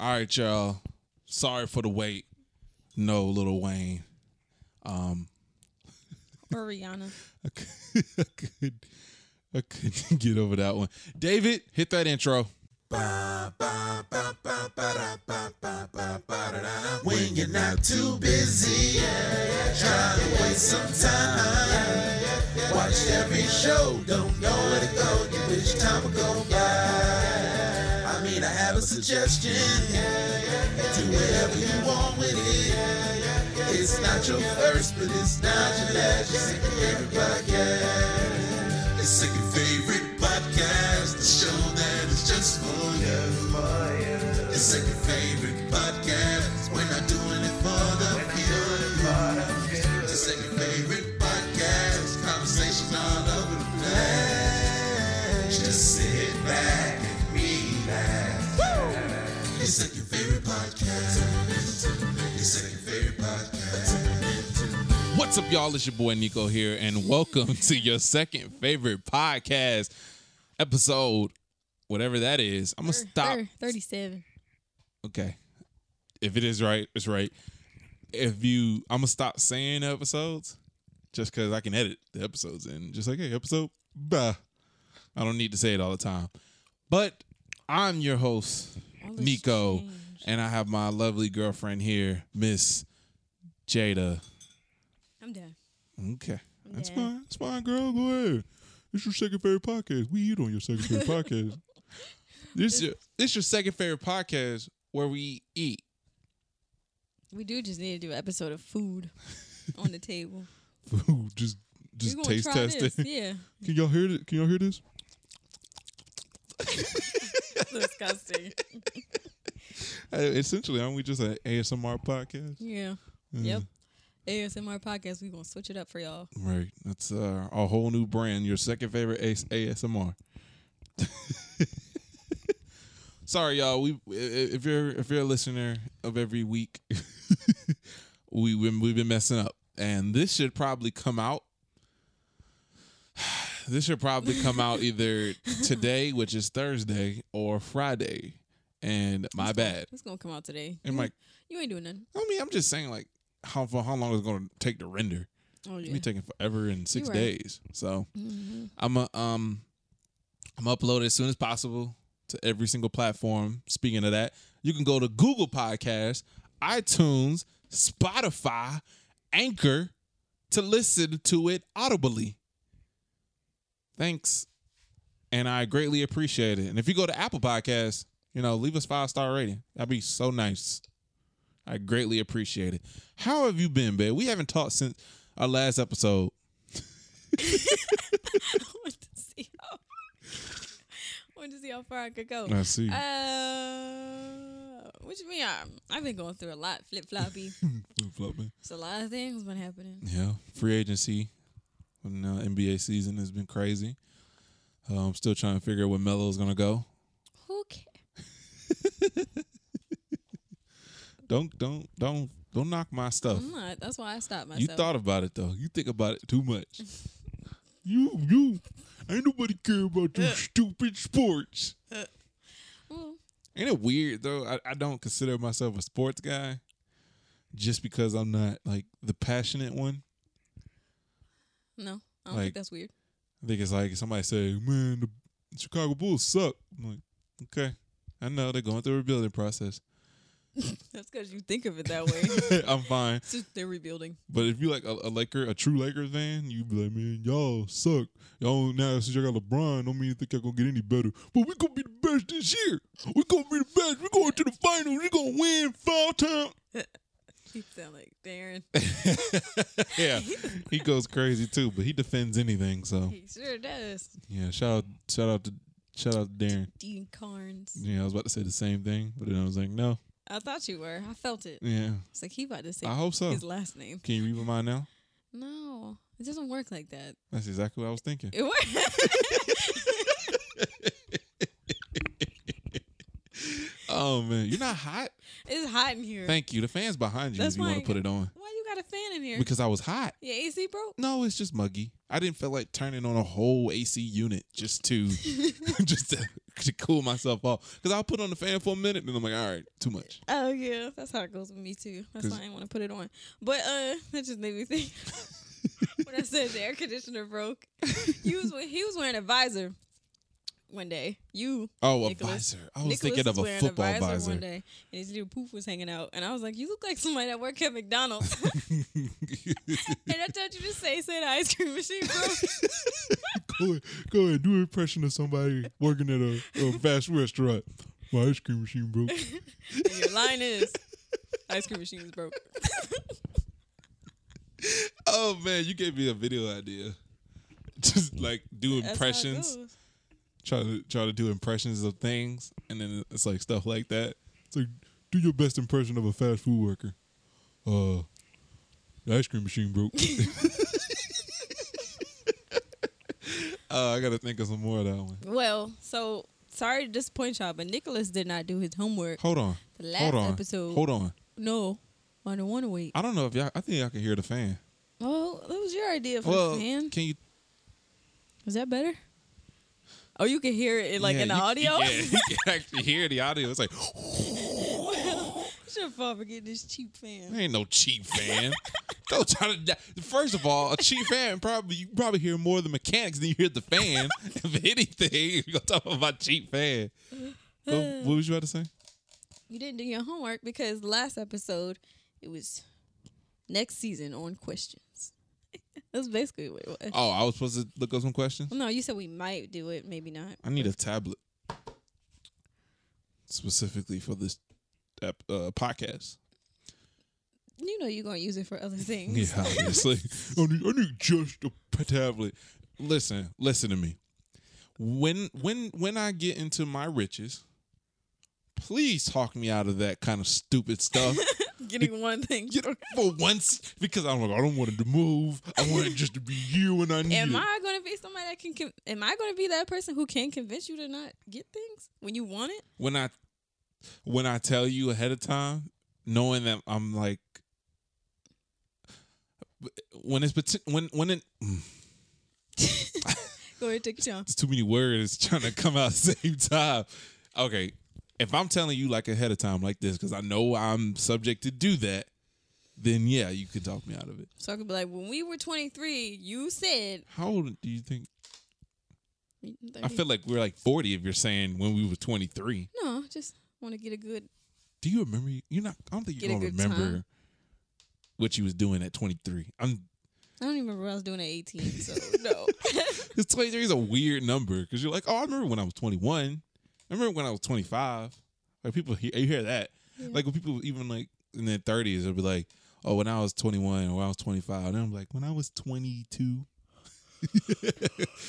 All right, y'all. Sorry for the wait. No, Little Wayne. Um, Or Rihanna. I could, I could, I couldn't get over that one. David, hit that intro. When you're not too busy, trying to waste some time. Watch every show, don't know where to go, you wish time would go by. Have a suggestion. Do whatever you want with it. It's not your first, but it's not your last. Your favorite podcast. Your second favorite podcast. The show that is just for you. Your second favorite What's up, y'all? It's your boy Nico here, and welcome to your second favorite podcast episode, whatever that is. I'm gonna Thir- stop. thir- 37. Okay, if it is right, it's right. If you, I'm gonna stop saying episodes just because I can edit the episodes and just like, hey, episode, bah. I don't need to say it all the time. But I'm your host, All this Nico, change. and I have my lovely girlfriend here, Miss Jada. I'm done. Okay. That's Yeah. fine. That's fine, girl. Go ahead. It's your second favorite podcast. We eat on your second favorite podcast. This your this your second favorite podcast where we eat. We do just need to do an episode of food on the table. Food. Just just taste test it. Yeah. Can y'all hear it? Can y'all hear this? Disgusting. Essentially, aren't we just an ASMR podcast? Yeah. Mm. Yep. ASMR podcast. We're gonna switch it up for y'all. Right. That's uh, a whole new brand. Your second favorite AS- ASMR. Sorry, y'all. We if you're if you're a listener of every week, we we've been messing up, and this should probably come out. This should probably come out either today, which is Thursday, or Friday. And my bad. It's gonna come out today. And like, you ain't doing nothing. I mean, I'm just saying, like, how for how long is it going to take to render? Oh It's yeah. be taking forever in six right. days. So hmm I'm a, um I'm upload it as soon as possible to every single platform. Speaking of that, you can go to Google Podcasts, iTunes, Spotify, Anchor to listen to it audibly. Thanks. And I greatly appreciate it. And if you go to Apple Podcasts, you know, leave us five star rating. That'd be so nice. I greatly appreciate it. How have you been, babe? We haven't talked since our last episode. I want to see how. I want to see how far I could go. I see. Uh, what you mean? I, I've been going through a lot, flip floppy. Flip-flopping. It's a lot of things been happening. Yeah, free agency when uh, NBA season has been crazy. Uh, I'm still trying to figure out where Melo's gonna go. Who cares? Don't don't don't don't knock my stuff. I'm not. That's why I stopped myself. You thought about it though. You think about it too much. you you ain't nobody care about your uh. stupid sports. Uh. Well, Ain't it weird though? I, I don't consider myself a sports guy just because I'm not like the passionate one. no, I don't Like- think that's weird. I think it's like somebody say, "Man, the Chicago Bulls suck." I'm like, okay, I know they're going through a rebuilding process. That's because you think of it that way. I'm fine. it's just they're rebuilding. But if you like a, a Laker, a true Lakers fan, you be like, man, y'all suck. Y'all now since y'all got LeBron, don't mean you think y'all gonna get any better. But we gonna be the best this year. We gonna be the best. We going to the finals. We gonna win five times. You sound like Darren. yeah, he goes crazy too, but he defends anything. So He sure does. yeah, shout out, shout out to, shout out to Darren. Dean Carnes. Yeah, I was about to say the same thing, but then I was like, no, I thought you were. I felt it. yeah, It's like he about to say I hope so. his last name. Can you read my mind now? No, it doesn't work like that. That's exactly what I was thinking. It works. Oh man, you're not hot. it's hot in here. Thank you. The fans behind you That's if you want to put it on. Why you got a fan in here? Because I was hot. Yeah, AC broke? No, it's just muggy. I didn't feel like turning on a whole AC unit just to just to to cool myself off. Because I'll put on the fan for a minute, and I'm like, all right, too much. Oh yeah, that's how it goes with me too. That's why I didn't want to put it on. But uh, that just made me think when I said the air conditioner broke. He was he was wearing a visor one day. You Oh, a visor. I was Nicholas thinking of a football visor, visor. one day, and his little poof was hanging out, and I was like, "You look like somebody that work at McDonald's." and I told you to say, "Say the ice cream machine broke." go, ahead, go ahead, do an impression of somebody working at a, a fast restaurant. My ice cream machine broke. and your line is, "Ice cream machine is broke." oh man, you gave me a video idea. Just like do That's impressions. Try to try to do impressions of things, and then it's like stuff like that. It's like do your best impression of a fast food worker. Uh, the ice cream machine broke. uh, I gotta think of some more of that one. Well, so sorry to disappoint y'all, but Nicholas did not do his homework. Hold on. The last Hold on. episode. Hold on. No, I don't want to wait. I don't know if y'all. I think y'all can hear the fan. Well, that was your idea for Well, the fan. can you? Is that better? Oh, you can hear it like yeah, in the you- audio. Yeah, you can actually hear the audio. It's like Should fall for getting this cheap fan. there ain't no cheap fan. Don't try to. First of all, a cheap fan probably you probably hear more of the mechanics than you hear the fan. if anything, you're talking about cheap fan. What, what was you about to say? You didn't do your homework because last episode it was next season on questions. That's basically what it was. Oh, I was supposed to look up some questions. No, you said we might do it, maybe not. I need a tablet specifically for this uh, podcast. You know you're gonna use it for other things. Yeah, obviously. I need, I need just a tablet. Listen, listen to me. When when when I get into my riches, please talk me out of that kind of stupid stuff. Getting one thing. You know, for once, because I'm like, I don't want it to move. I want it just to be you and I need Am it. I going to be somebody that can? Con- am I going to be that person who can convince you to not get things when you want it? when I when I tell you ahead of time, knowing that I'm like when it's when when it Go ahead, take your time. it's too many words trying to come out at the same time. Okay, if I'm telling you like ahead of time like this because I know I'm subject to do that, then yeah, you can talk me out of it. So I could be like, when we were 23, you said. How old do you think? I feel like we're like 40 if you're saying when we were 23. no, just want to get a good. Do you remember? You're not. I don't think you're gonna remember time. what you was doing at 23. I'm I don't even remember what I was doing at 18. So no. Because 23 is a weird number. Because you're like, oh, I remember when I was 21. I remember when I was 25. Like people, hear, you hear that. Like when people even like in their 30s, they'll be like, oh, when I was 21 or when I was 25. And I'm like, when I was 22.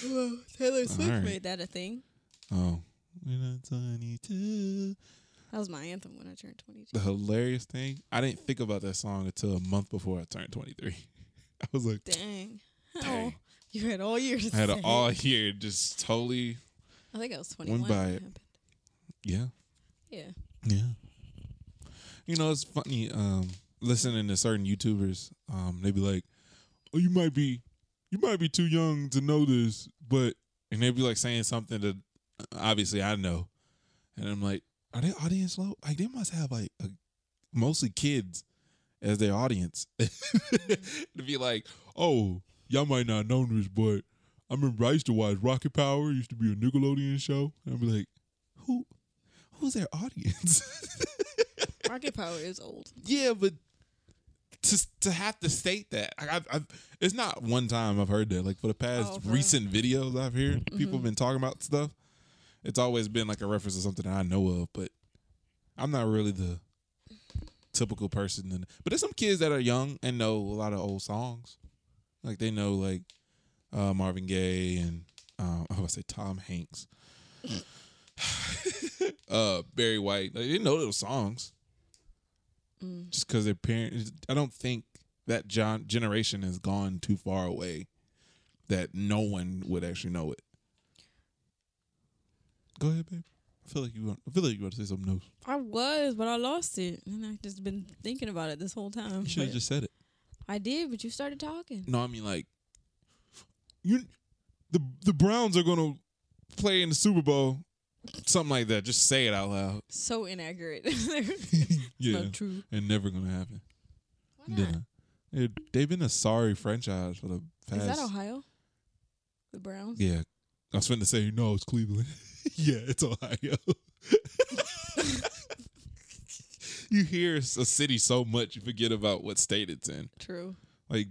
well, Taylor Swift Alright. made that a thing. Oh, when I'm 22. That was my anthem when I turned 22. The hilarious thing, I didn't think about that song until a month before I turned 23. I was like, Dang. Oh, Dang. you had all years. I had to an say all year just totally, I think I was 21. by when it. Yeah. Yeah. Yeah. You know, it's funny, um, listening to certain YouTubers, um, they be like, Oh, you might be you might be too young to know this, but and they be like saying something that obviously I know. And I'm like, are they audience low? Like they must have like a, mostly kids as their audience. to be like, oh, y'all might not know this, but I remember I used to watch Rocket Power, it used to be a Nickelodeon show. And I'd be like, who who's their audience? Rocket Power is old. Yeah, but to to have to state that, I, I've, I've, it's not one time I've heard that. Like for the past Oh, for real? recent videos I've heard, people Mm-hmm. have been talking about stuff. It's always been like a reference to something that I know of, but I'm not really the typical person. And, but there's some kids that are young and know a lot of old songs, like they know like uh, Marvin Gaye and um, I was gonna say Tom Hanks, uh, Barry White. Like, they know those songs just because their parents. I don't think that John generation has gone too far away that no one would actually know it. Go ahead, babe. I feel like you. Want, I feel like you want to say something else. I was, but I lost it, and I just been thinking about it this whole time. You should have just said it. I did, but you started talking. No, I mean like you. The the Browns are gonna play in the Super Bowl, something like that. Just say it out loud. So inaccurate. Yeah, Not true. and never gonna happen. Why not? They- They've been a sorry franchise for the past. Is that Ohio? The Browns? Yeah, I was going to say no, it's Cleveland. yeah, it's Ohio. you hear a city so much, you forget about what state it's in. True. Like,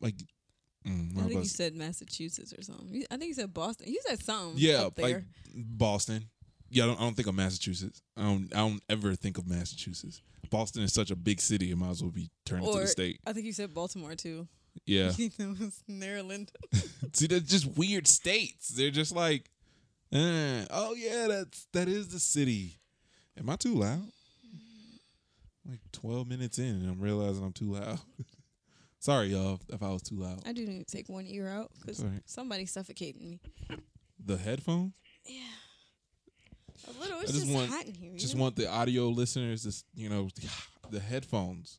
like, mm, I think you said Massachusetts or something. I think you said Boston. You said something. yeah, like Boston. Yeah, I don't, I don't think of Massachusetts. I don't. I don't ever think of Massachusetts. Boston is such a big city; it might as well be turned into the state. I think you said Baltimore too. Yeah. You think that was Maryland. See, they're just weird states. They're just like, eh, oh yeah, that's that is the city. Am I too loud? Like twelve minutes in, and I'm realizing I'm too loud. Sorry, y'all, if I was too loud. I do need to take one ear out because right. somebody's suffocating me. The headphones. Yeah. A little. It's just just, want- hot in here. Just know? want the audio listeners to, you know, the headphones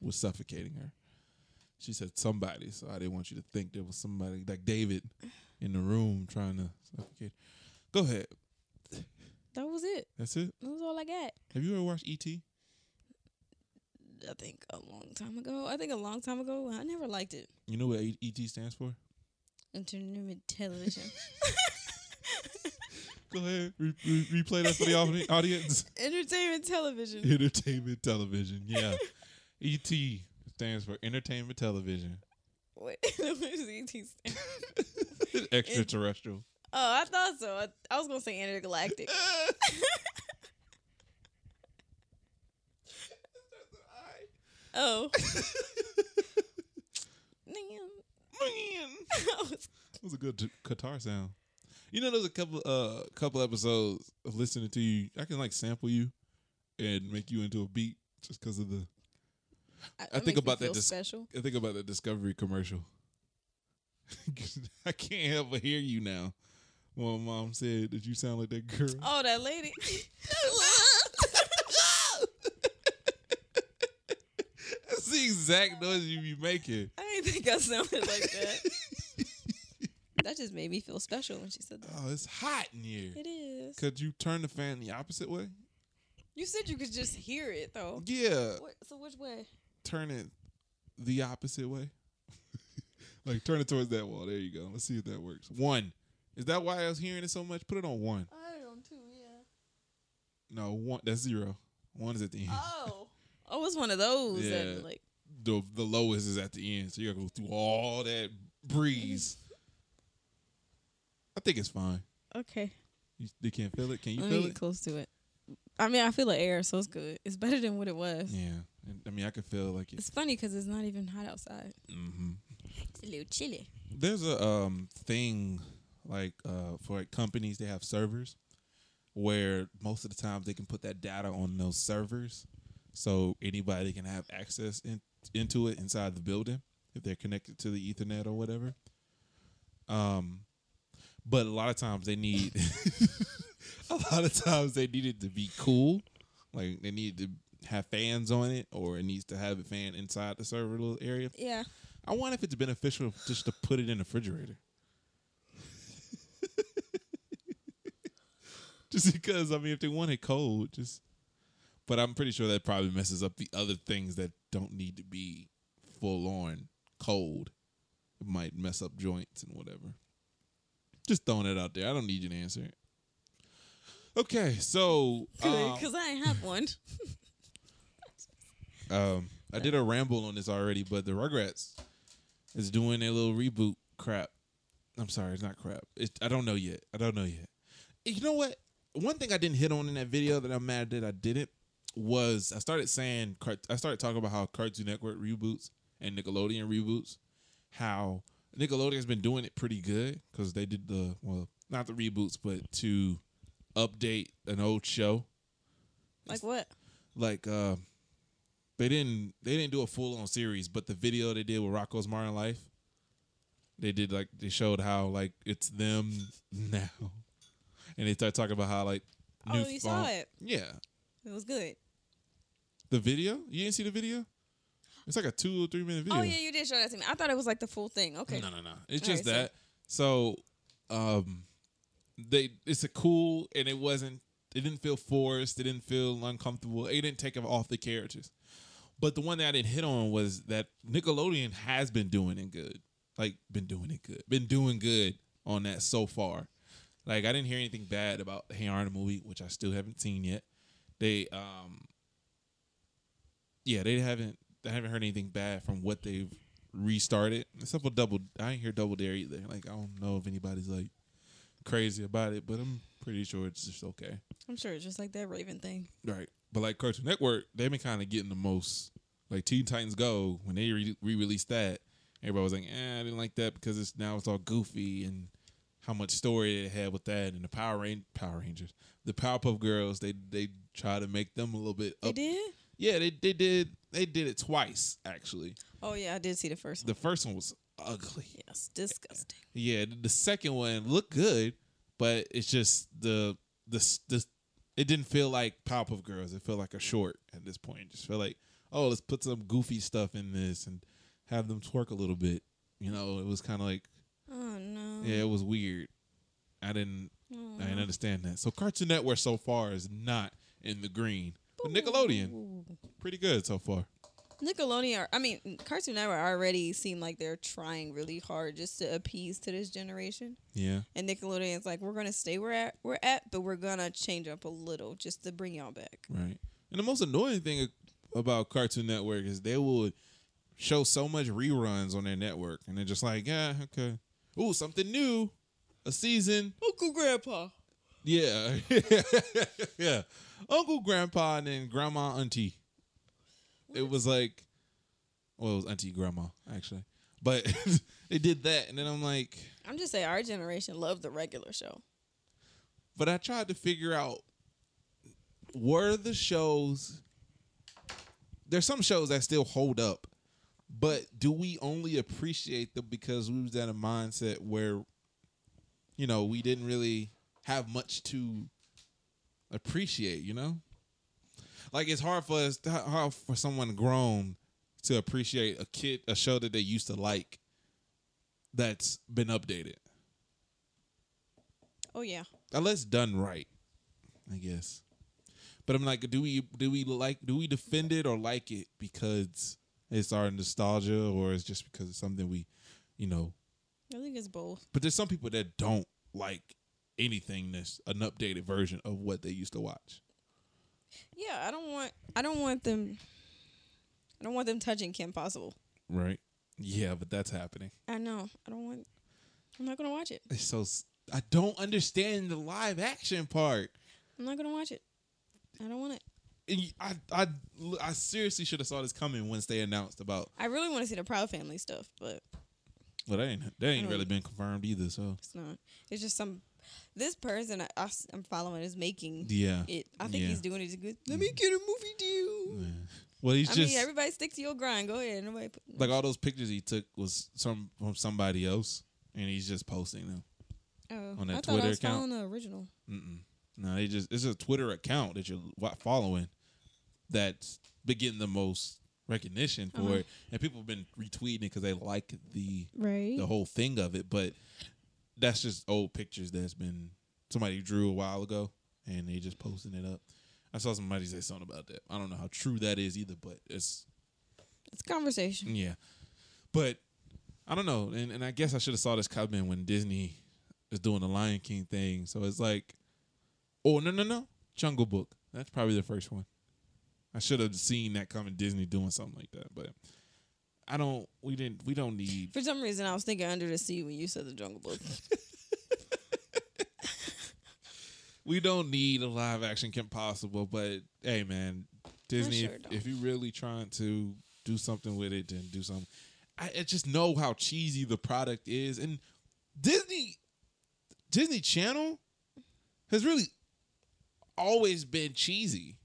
was suffocating her. She said somebody, so I didn't want you to think there was somebody like David in the room trying to suffocate. Go ahead. That was it. That's it. That was all I got. Have you ever watched E.T.? I think a long time ago. I think a long time ago. I never liked it. You know what E- ET stands for? Entertainment television. Go ahead, re- re- replay that for the audience. Entertainment television. Entertainment television, yeah. ET stands for entertainment television, What, what does ET stand? extraterrestrial. Oh, I thought so. I, I was gonna say intergalactic. Oh. Man. I was- That was a good guitar sound. You know, there's a couple uh couple episodes of listening to you. I can like sample you and make you into a beat just because of the. that think makes me about that dis- special. I think about the Discovery commercial. I can't help but hear you now. Well, mom said that you sound like that girl. Oh, that lady. That's the exact noise you be making. I didn't think I sounded like that. that just made me feel special when she said that. Oh, it's hot in here. It is. Could you turn the fan the opposite way? You said you could just hear it though. Yeah, What, so which way? turn it the opposite way. like turn it towards that wall. There you go. Let's see if that works. One. Is that why I was hearing it so much? Put it on one. I don't too. Yeah. No, one. That's zero. One is at the end. Oh. Oh, it's one of those. Yeah. That, like The the lowest is at the end. So you gotta go through all that breeze. I think it's fine. okay. You, you can't feel it. Can you Let feel me it? close to it. I mean, I feel the air, so it's good. It's better than what it was. Yeah. And, I mean, I could feel like it. It's funny because it's not even hot outside. Mm-hmm. It's a little chilly. There's a um thing like uh for like companies they have servers where most of the time they can put that data on those servers so anybody can have access in, into it inside the building if they're connected to the ethernet or whatever um but a lot of times they need a lot of times they need it to be cool like they need to have fans on it or it needs to have a fan inside the server little area Yeah. I wonder if it's beneficial just to put it in the refrigerator. just because, I mean, if they want it cold, just. But I'm pretty sure that probably messes up the other things that don't need to be full on cold. It might mess up joints and whatever. Just throwing it out there. I don't need you to answer it. Okay, so um, Because I ain't have one. um, I did a ramble on this already, but the Rugrats is doing a little reboot crap. I'm sorry, it's not crap. It, I don't know yet. I don't know yet. You know what? One thing I didn't hit on in that video that I'm mad that I didn't was I started saying I started talking about how Cartoon Network reboots and Nickelodeon reboots, how Nickelodeon's been doing it pretty good because they did the well, not the reboots, but to update an old show like what? like uh they didn't they didn't do a full on series, but the video they did with Rocco's Modern Life, they did like they showed how like it's them now, and they started talking about how like Oh, you saw it. Yeah, It was good. The video you didn't see the video. It's like a two or three minute video. Oh yeah, you did show that to me. I thought it was like the full thing. Okay. No, no, no. It's All just right, so- that. So, um, they it's a cool and it wasn't it didn't feel forced, it didn't feel uncomfortable. It didn't take off the characters. But the one that I didn't hit on was that Nickelodeon has been doing it good. Like been doing it good. Been doing good on that so far. Like I didn't hear anything bad about the Hey Arnold movie, which I still haven't seen yet. They um yeah, they haven't I haven't heard anything bad from what they've restarted. Except for Double I ain't hear Double Dare either. Like I don't know if anybody's like crazy about it, but I'm pretty sure it's just okay. I'm sure it's just like that Raven thing. Right. But like Cartoon Network, they've been kind of getting the most. Like Teen Titans Go, when they re released that, everybody was like, eh, I didn't like that because it's now it's all goofy and how much story it had with that. And the Power Ran- Power Rangers, the Powerpuff Girls, they they try to make them a little bit They did? Yeah, they, they did. They did it twice actually. Oh yeah, I did see the first one. The first one was ugly. yes, disgusting. Yeah, the- second one looked good, but it's just the the the it didn't feel like Powerpuff Girls. It felt like a short at this point. It just felt like, oh, let's put some goofy stuff in this and have them twerk a little bit. You know, it was kind of like, Oh no. yeah, it was weird. I didn't, Oh, I didn't understand that. So Cartoon Network so far is not in the green, but Nickelodeon Ooh. Pretty good so far. Nickelodeon, are, I mean, Cartoon Network already seem like they're trying really hard just to appease to this generation. Yeah, And Nickelodeon's like, we're gonna stay where at we're at, but we're gonna change up a little just to bring y'all back. right. And the most annoying thing about Cartoon Network is they will show so much reruns on their network, and they're just like, yeah, okay, ooh, something new, a season, Uncle Grandpa. yeah, yeah, Uncle, Grandpa, and then Grandma, Auntie. It was like, well, it was Auntie, Grandma actually, but they did that, and then I'm like, I'm just saying, our generation loved the regular show. but I tried to figure out were the shows there's some shows that still hold up but do we only appreciate them because we was at a mindset where you know we didn't really have much to appreciate you know like it's hard for us hard for someone grown to appreciate a kid a show that they used to like that's been updated Oh yeah. unless done right, I guess. But I'm like, do we do we like do we defend it or like it because it's our nostalgia or it's just because it's something we, you know? I think it's both. But there's some people that don't like anything that's an updated version of what they used to watch. Yeah, I don't want I don't want them I don't want them touching Kim Possible. Right? Yeah, but that's happening. I know. I don't want I'm not gonna watch it. It's so I don't understand the live action part. I'm not gonna watch it. I don't want it. I I I seriously should have saw this coming once they announced about. I really want to see the Proud Family stuff, but Well, that ain't that ain't really been confirmed either. So it's not. It's just some this person I, I, am following is making yeah. it. I think Yeah. he's doing it to good. Let me get a movie deal. Yeah. Well, he's I just mean, everybody stick to your grind. Go ahead. Nobody. Put, like all those pictures he took was some from somebody else, and he's just posting them. oh, on that I thought Twitter I was account. following the original. Mm-mm. No, they just it's a Twitter account that you're following that's been getting the most recognition for Uh-huh. it, and people have been retweeting it because they like the Right. the whole thing of it. But that's just old pictures that's been somebody drew a while ago, and they just posting it up. I saw somebody say something about that. I don't know how true that is either, but it's It's conversation. Yeah. But I don't know. And and I guess I should have saw this coming when Disney is doing the Lion King thing. So it's like Oh no no no. Jungle Book. That's probably the first one. I should have seen that coming Disney doing something like that. But I don't we didn't we don't need For some reason, I was thinking Under the Sea when you said the Jungle Book. we don't need a live action Kim Possible, but hey man, Disney sure if, if you really trying to do something with it, then do something. I, I just know how cheesy the product is, and Disney Disney Channel has really always been cheesy.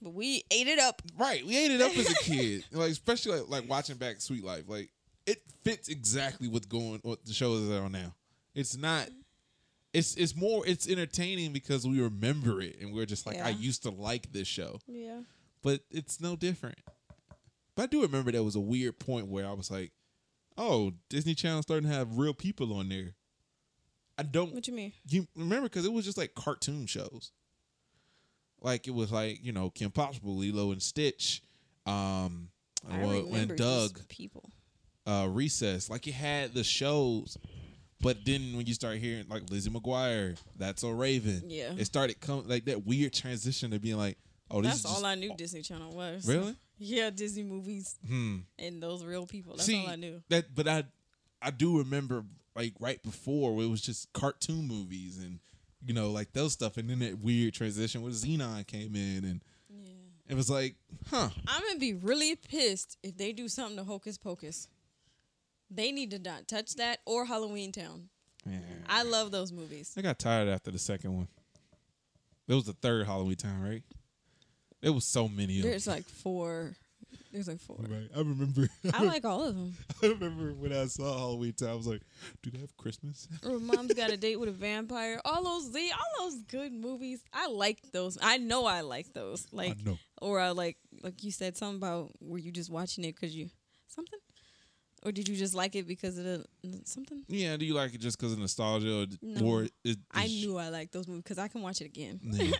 But we ate it up. Right, we ate it up as a kid, like especially like, like watching back Suite Life. Like it fits exactly what's going what the shows that are on now. It's not. It's it's more. It's entertaining because we remember it, and we're just like, I used to like this show, Yeah. but it's no different. But I do remember there was a weird point where I was like, "Oh, Disney Channel starting to have real people on there." I don't What you mean? you remember because it was just like cartoon shows. Like it was like you know Kim Possible, Lilo and Stitch, um, remember when Doug, people. uh, Recess. Like it had the shows, but then when you start hearing like Lizzie McGuire, That's a Raven, Yeah. it started coming like that weird transition to being like, oh, this That's is all just- I knew Disney Channel was. Really? Yeah, Disney movies Hmm. and those real people. That's See all I knew. that, but I, I do remember like right before it was just cartoon movies and you know like those stuff, and then that weird transition where Zenon came in and Yeah. it was like, huh. I'm gonna be really pissed if they do something to Hocus Pocus. They need to not touch that or Halloween Town. I love those movies. I got tired after the second one. It was the third Halloween Town, right? There was so many of There's like four. There's like four. Right. I remember. I like all of them. I remember when I saw Halloween Town. I was like, "Do they have Christmas?" Or Mom's Got a Date with a Vampire. All those, they, all those good movies. I like those. I know I like those. Like, I know. or I like, like you said something about were you just watching it because you something, or did you just like it because of the something? Yeah. Do you like it just because of nostalgia, or, No. or it, I knew I liked those movies because I can watch it again. Yeah.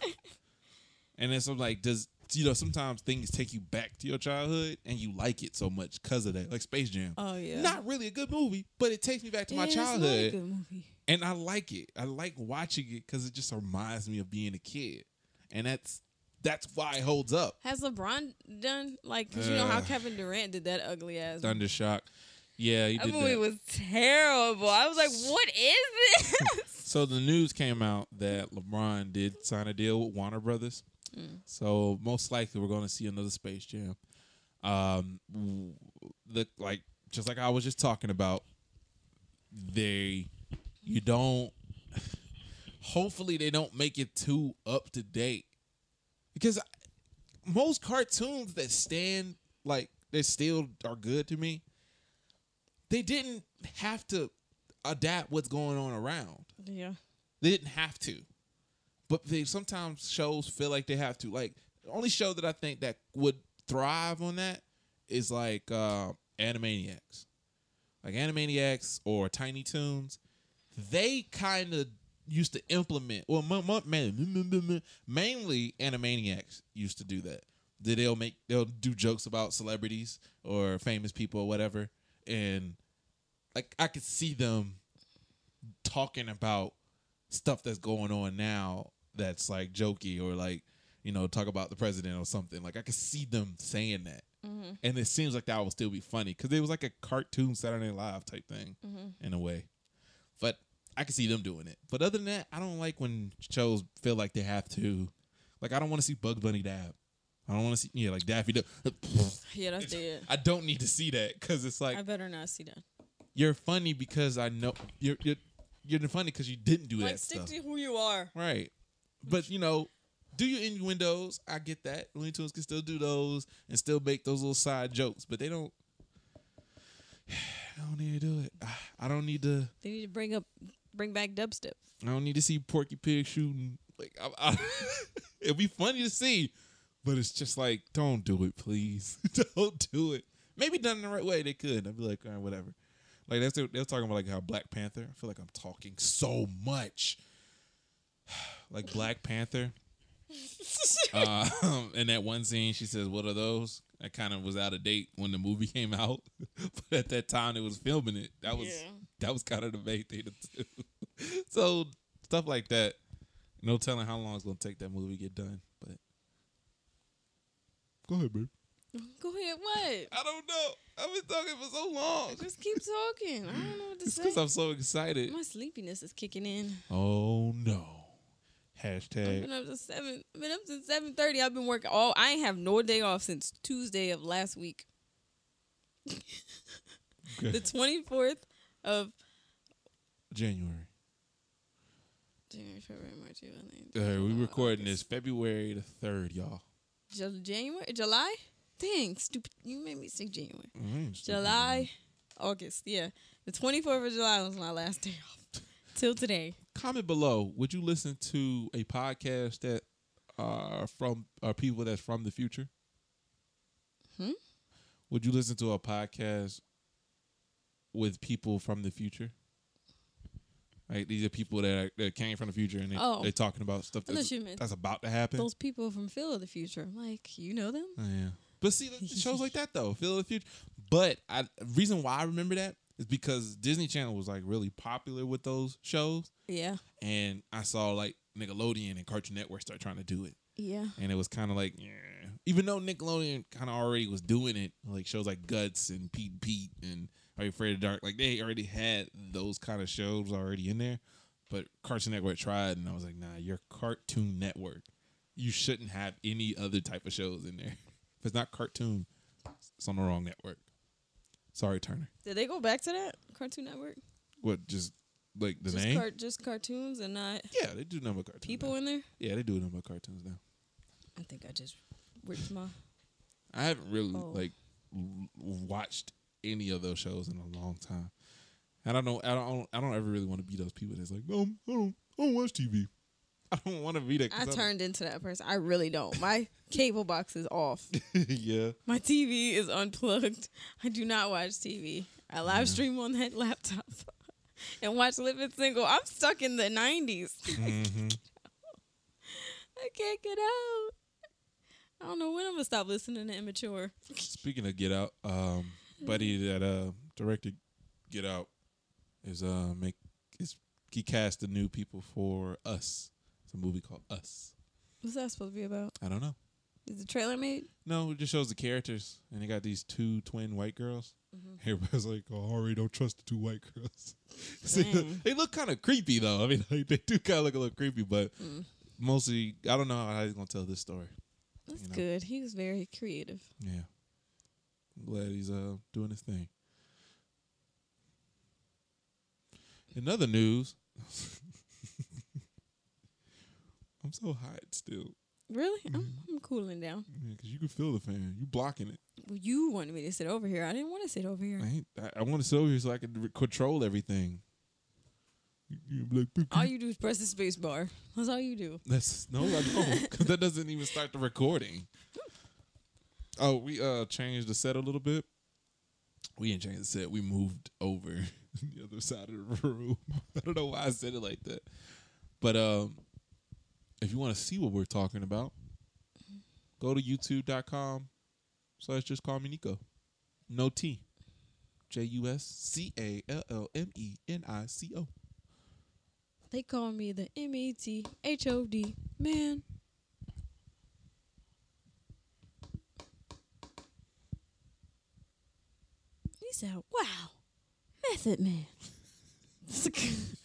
and then so like, does you know sometimes things take you back to your childhood and you like it so much because of that, like Space Jam. Oh yeah, Not really a good movie, but it takes me back to my Yeah, a childhood. good movie. and I like it. I like watching it because it just reminds me of being a kid, and that's that's why it holds up. Has LeBron done like? Cause you know how Uh, Kevin Durant did that ugly ass. Thunderstruck, yeah, he that movie that. was terrible. I was like, what is this? so the news came out that LeBron did sign a deal with Warner Brothers. Mm. So most likely we're going to see another Space Jam. Um, the like just like I was just talking about, they you don't. Hopefully they don't make it too up to date, because most cartoons that stand like they still are good to me. They didn't have to adapt what's going on around. yeah. They didn't have to. But they sometimes shows feel like they have to. Like the only show that I think that would thrive on that is like uh Animaniacs. Like Animaniacs or Tiny Toons. They kind of used to implement well mainly Animaniacs used to do that. That They'll make they'll do jokes about celebrities or famous people or whatever. And like I could see them talking about stuff that's going on now that's like jokey or like you know talk about the president or something like i could see them saying that mm-hmm. and it seems like that would still be funny because it was like a cartoon saturday Night live type thing mm-hmm. in a way but i could see them doing it but other than that i don't like when shows feel like they have to like i don't want to see bugs bunny dab i don't want to see yeah like daffy Duck. Yeah, that's dead. i don't need to see that because it's like I better not see that. you're funny because i know you're you're, you're funny because you didn't do it. Like, that stick stuff to who you are. Right. But you know, do your innuendos. I get that. Looney Tunes can still do those and still make those little side jokes, but they don't. I don't need to do it. I- I don't need to. They need to bring up, bring back dubstep. I don't need to see Porky Pig shooting. Like, I, I, it'd be funny to see, but it's just like, don't do it, please. don't do it. Maybe done in the right way, they could. I'd be like, all right, whatever. Like that's they're talking about like how Black Panther. I feel like I'm talking so much. like Black Panther. uh, in that one scene, she says, "What are those?" That kind of was out of date when the movie came out, but at that time it was filming it. That was Yeah. that was kind of the main thing to do. so stuff like that, no telling how long it's gonna take that movie to get done. But go ahead, babe. Go ahead. What? I don't know. I've been talking for so long. Just keep talking. I don't know what to It's say. because I'm so excited. My sleepiness is kicking in. Oh no! I've Hashtag. been up to seven. I've been up since seven thirty. I've been working all. I ain't have no day off since Tuesday of last week. The twenty fourth of January. January, February, March, April, Uh, we recording this February the third, y'all. Ju- January, July. Dang, stupid! You made me say January. July, August. Yeah, the twenty fourth of July was my last day off. Till today. Comment below. Would you listen to a podcast that are from are people that's from the future? Hmm? Would you listen to a podcast with people from the future? Right, these are people that are, that came from the future and they, Oh. they're talking about stuff that's, that's about to happen. those people from Phil of the future. I'm Like, you know them? Oh, yeah. But see, the shows like that though, Phil of the Future. But I reason why I remember that is because Disney Channel was like really popular with those shows, Yeah. and I saw like Nickelodeon and Cartoon Network start trying to do it, Yeah. and it was kind of like, yeah. Even though Nickelodeon kind of already was doing it, like shows like Guts and Pete Pete and Are You Afraid of Dark, like they already had those kind of shows already in there. But Cartoon Network tried, and I was like, nah, you're Cartoon Network. You shouldn't have any other type of shows in there. If it's not cartoon, it's on the wrong network. Sorry, Turner. Did they go back to that Cartoon Network? What? Just like the just, name? car- just cartoons and not yeah, they do number cartoons. people now. in there? Yeah, they do number cartoons now. I think I just ripped my. I haven't really Oh. like watched any of those shows in a long time. and I don't know. I don't. I don't ever really want to be those people that's like, no, I don't. I don't watch TV. I don't want to be that. I don't- turned into that person. I really don't. My cable box is off. yeah. My TV is unplugged. I do not watch TV. I live stream on that laptop and watch Living Single. I'm stuck in the 90s. hmm I can't get out. I don't know when I'm gonna stop listening to Immature. Speaking of Get Out, um, buddy that uh directed Get Out is uh make is he cast the new people for Us. It's a movie called Us. What's that supposed to be about? I don't know. Is the trailer made? No, it just shows the characters, and they got these two twin white girls. Mm-hmm. Everybody's like, "Oh, I already don't trust the two white girls." See, Dang. they look kind of creepy though. I mean, like, they do kind of look a little creepy, but Mm. mostly, I don't know how he's gonna tell this story. That's You know. good. He was very creative. Yeah, I'm glad he's uh doing his thing. In other news, I'm so hot still Really? I'm, Mm-hmm. I'm cooling down. Yeah, because you can feel the fan. You blocking it. Well, you wanted me to sit over here. I didn't want to sit over here. I. I, I want to sit over here so I can re- control everything. You like, All you do is press the space bar. That's all you do. That's no, I don't, because that doesn't even start the recording. Oh, we uh changed the set a little bit. We didn't change the set. We moved over the other side of the room. I don't know why I said it like that, but um, if you want to see what we're talking about, go to youtube.com slash just call me Nico. No T. J U S C A L L M E N I C O. They call me the M E T H O D man. He said, "Wow, Method Man."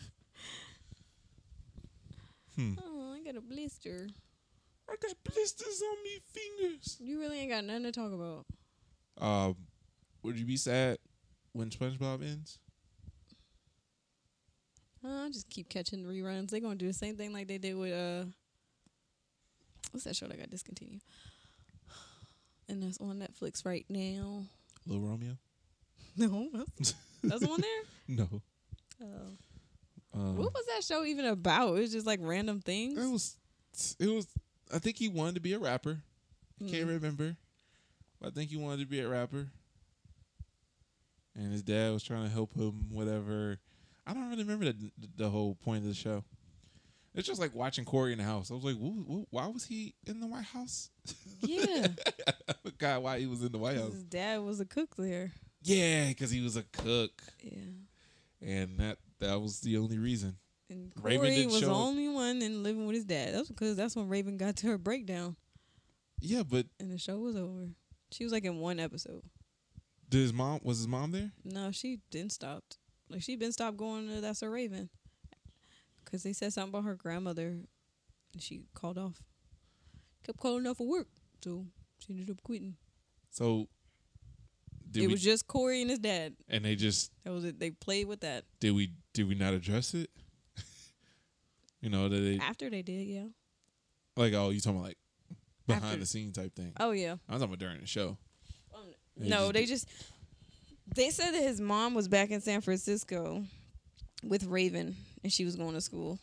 Hmm. Got a blister. I got blisters on me fingers. You really ain't got nothing to talk about. Um, would you be sad when SpongeBob ends? Uh, I just keep catching reruns. They're gonna do the same thing like they did with uh, what's that show that got discontinued? And that's on Netflix right now. Little Romeo? No, that's, that's on there. No. Oh. Um, What was that show even about? It was just like random things. it was. It was. I think he wanted to be a rapper. I can't Mm. remember. But I think he wanted to be a rapper. And his dad was trying to help him. Whatever. I don't really remember the the whole point of the show. It's just like watching Cory in the house. I was like, wh- wh- why was he in the White House? Yeah, I forgot why he was in the White House. his dad was a cook there. Yeah, because he was a cook, Yeah, and that that was the only reason. and Raven Cory didn't was the only one in living with his dad. That's because that's when Raven got to her breakdown, Yeah, but and the show was over. She was like in one episode. did his mom was his mom there? No, she didn't stop. Like she been stopped going to That's a Raven. Cause they said something about her grandmother, and she called off. Kept calling off for work, so she ended up quitting. So did it we? was just Cory and his dad. and they just That was it. They played with that did we did we not address it? you know that they after they did. Yeah. like oh you talking about like behind After- the scene type thing. Oh yeah. I was talking about during the show. Um, they no, just they just they said that his mom was back in San Francisco with Raven, and she was going to school,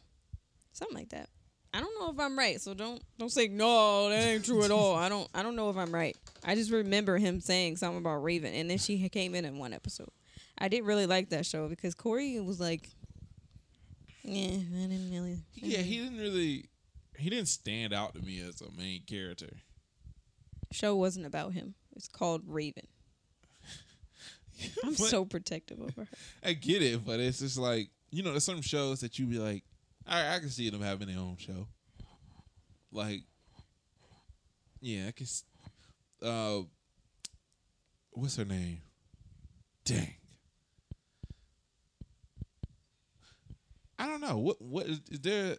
something like that. I don't know if I'm right, so don't don't say no. That ain't true at all. I don't I don't know if I'm right. I just remember him saying something about Raven, and then she came in in one episode. I did really like that show because Cory was like Yeah, I didn't really. Yeah, he didn't really. He didn't stand out to me as a main character. show wasn't about him. It's called Raven. I'm so protective over her. I get it, but it's just like you know, there's some shows that you be like, I I can see them having their own show. Like, yeah, I can. s- Uh, what's her name? Dang. I don't know. What what is, is there?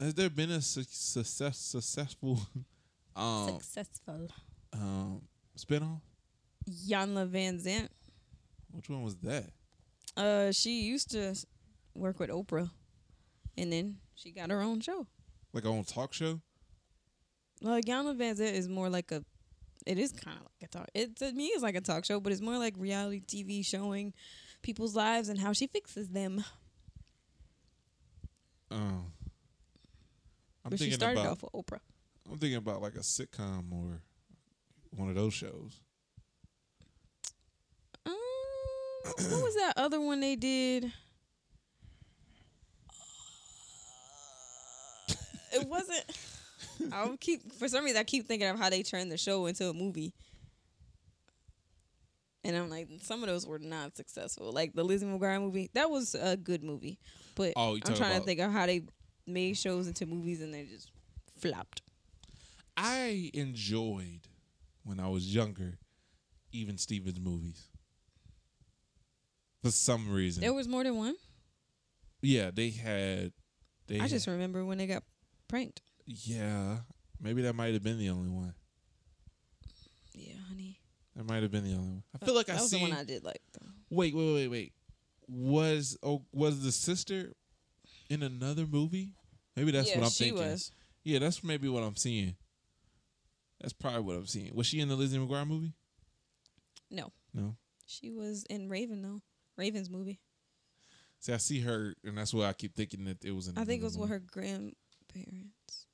Has there been a suc- success successful um Successful. um spinoff? Janla Van Zant. Which one was that? Uh, she used to s- work with Oprah, and then she got her own show. Like a own talk show? Well, Iyanla Vanzant is more like a. It is kind of like a talk. It to me is like a talk show, but it's more like reality TV showing people's lives and how she fixes them. Um, I'm but she thinking started about off with Oprah. I'm thinking about like a sitcom or one of those shows. Um, what was that other one they did? It wasn't. I keep for some reason I keep thinking of how they turned the show into a movie, and I'm like, some of those were not successful. Like the Lizzie McGuire movie, that was a good movie, but Oh, I'm trying to think of how they made shows into movies and they just flopped. I enjoyed when I was younger, even Stevens movies. For some reason, There was more than one. yeah, they had. They I just remember when they got pranked. yeah, maybe that might have been the only one. Yeah, honey. That might have been the only one. I feel like that I was seen. the one I did like. Though. Wait, wait, wait, wait. Was oh was the sister in another movie? Maybe that's yeah, what I'm she thinking. was. Yeah, that's maybe what I'm seeing. That's probably what I'm seeing. Was she in the Lizzie McGuire movie? No, No. she was in Raven though. Raven's movie. See, I see her, and that's why I keep thinking that it was. In I think it was another with her grandparents.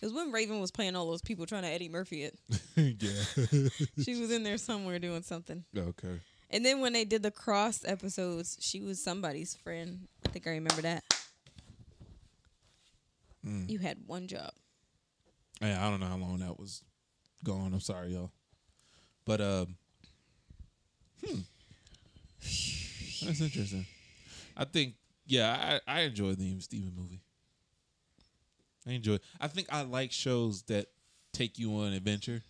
It was when Raven was playing all those people trying to Eddie Murphy it. yeah. She was in there somewhere doing something. okay. And then when they did the cross episodes, she was somebody's friend. I think I remember that. Mm. You had one job. Yeah, I don't know how long that was gone. I'm sorry, y'all. But um, hmm, that's interesting. I think, yeah, I I enjoyed the Steven movie. I enjoy. I think I like shows that take you on an adventure